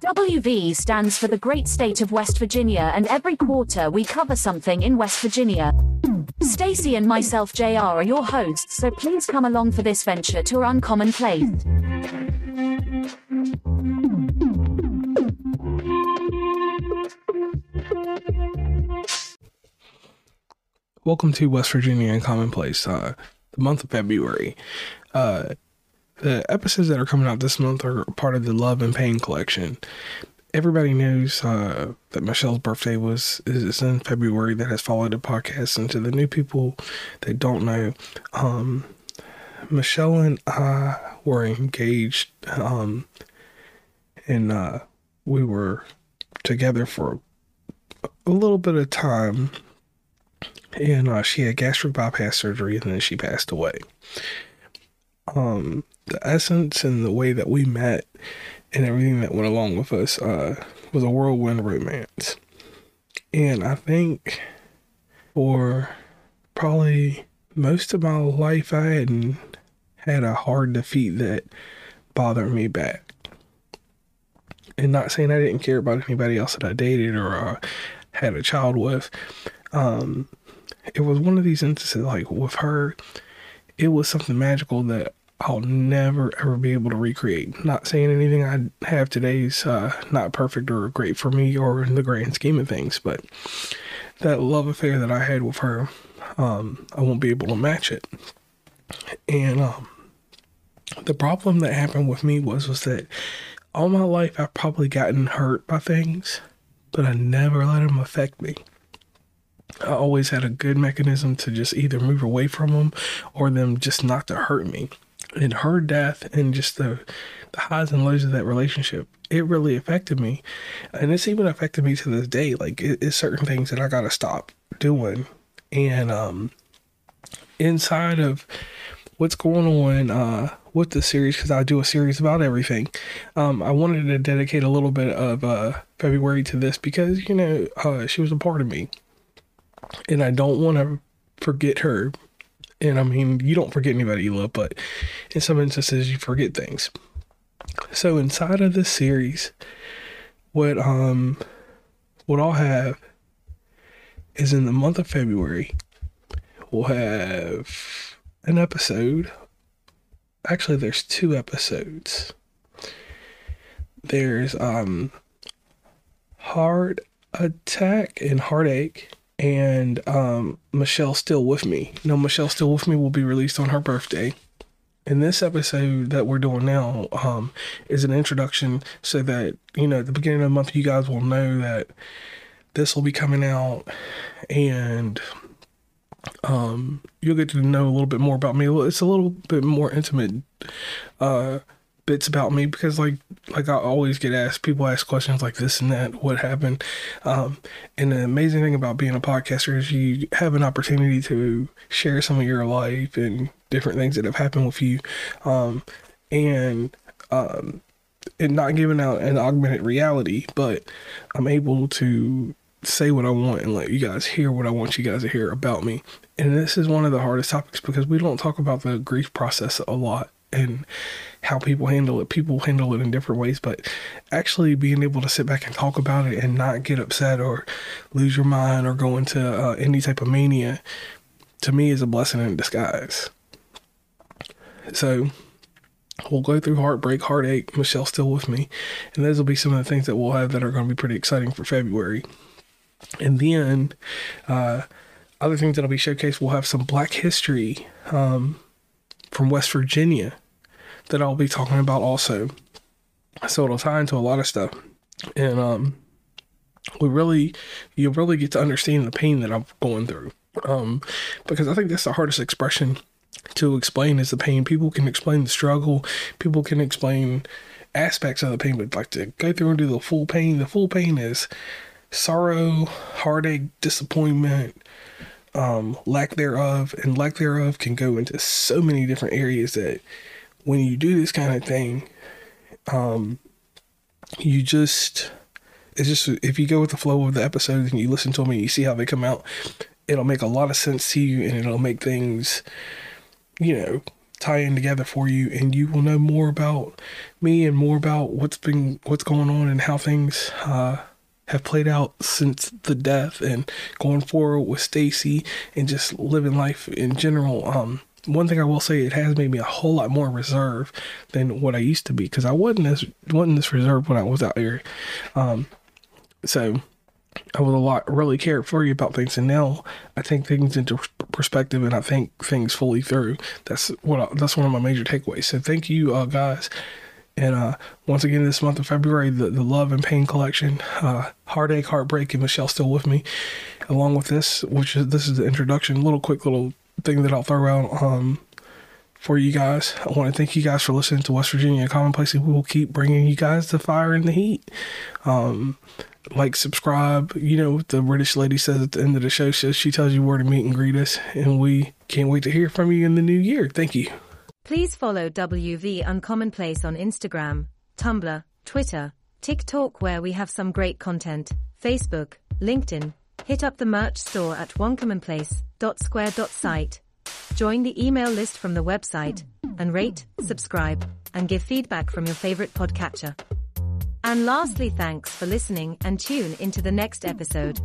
WV stands for the great state of West Virginia, and every quarter we cover something in West Virginia. Stacy and myself, JR, are your hosts, so please come along for this venture to our uncommon place. Welcome to West Virginia Uncommonplace, uh, the month of February. Uh, the episodes that are coming out this month are part of the Love and Pain collection. Everybody knows uh, that Michelle's birthday was is in February. That has followed the podcast, and to the new people that don't know, um, Michelle and I were engaged, um, and uh, we were together for a little bit of time. And uh, she had gastric bypass surgery, and then she passed away. Um, the essence and the way that we met and everything that went along with us uh, was a whirlwind romance. And I think for probably most of my life, I hadn't had a hard defeat that bothered me back. And not saying I didn't care about anybody else that I dated or uh, had a child with. Um, it was one of these instances, like with her, it was something magical that I'll never ever be able to recreate. Not saying anything I have today is uh, not perfect or great for me or in the grand scheme of things, but that love affair that I had with her, um, I won't be able to match it. And um, the problem that happened with me was was that all my life I've probably gotten hurt by things, but I never let them affect me. I always had a good mechanism to just either move away from them or them just not to hurt me and her death and just the, the highs and lows of that relationship, it really affected me. And it's even affected me to this day. Like it, it's certain things that I gotta stop doing. And um inside of what's going on uh with the series because I do a series about everything. Um, I wanted to dedicate a little bit of uh, February to this because you know uh, she was a part of me, and I don't want to forget her and I mean, you don't forget anybody you love, but in some instances, you forget things. So inside of this series, what um, what I'll have is in the month of February, we'll have an episode. Actually, there's two episodes. There's um, heart attack and heartache and um, Michelle Still With Me. No, Michelle Still With Me will be released on her birthday. And this episode that we're doing now um, is an introduction so that, you know, at the beginning of the month, you guys will know that this will be coming out and um, you'll get to know a little bit more about me. It's a little bit more intimate uh, bits about me because like like I always get asked people ask questions like this and that what happened. Um, and the amazing thing about being a podcaster is you have an opportunity to share some of your life and different things that have happened with you. Um, and um, and not giving out an augmented reality but I'm able to say what I want and let you guys hear what I want you guys to hear about me. And this is one of the hardest topics because we don't talk about the grief process a lot. And how people handle it. People handle it in different ways, but actually being able to sit back and talk about it and not get upset or lose your mind or go into uh, any type of mania to me is a blessing in disguise. So we'll go through heartbreak, heartache. Michelle's still with me, and those will be some of the things that we'll have that are going to be pretty exciting for February. And then uh, other things that'll be showcased, we'll have some Black history um, from West Virginia that I'll be talking about also. So it'll tie into a lot of stuff. And um we really you really get to understand the pain that I'm going through. Um because I think that's the hardest expression to explain is the pain. People can explain the struggle, people can explain aspects of the pain, but like to go through and do the full pain, the full pain is sorrow, heartache, disappointment, um, lack thereof, and lack thereof can go into so many different areas that when you do this kind of thing, um, you just it's just if you go with the flow of the episodes and you listen to them and you see how they come out, it'll make a lot of sense to you and it'll make things, you know, tie in together for you and you will know more about me and more about what's been what's going on and how things uh, have played out since the death and going forward with Stacy and just living life in general. Um, one thing I will say, it has made me a whole lot more reserved than what I used to be because I wasn't this wasn't this reserved when I was out here. Um, so I was a lot really carefree about things, and now I take things into perspective and I think things fully through. That's what I, that's one of my major takeaways. So thank you, uh, guys. And uh, once again, this month of February, the, the Love and Pain collection, uh, Heartache, Heartbreak, and Michelle still with me. Along with this, which is this is the introduction, little quick little thing that I'll throw out um, for you guys. I want to thank you guys for listening to West Virginia Commonplace, we will keep bringing you guys the fire and the heat. Um, like, subscribe. You know the British lady says at the end of the show. She tells you where to meet and greet us, and we can't wait to hear from you in the new year. Thank you. Please follow WV Uncommonplace on Instagram, Tumblr, Twitter, TikTok, where we have some great content, Facebook, LinkedIn. Hit up the merch store at uncommonplace.square.site. Join the email list from the website, and rate, subscribe, and give feedback from your favorite podcatcher. And lastly, thanks for listening and tune into the next episode.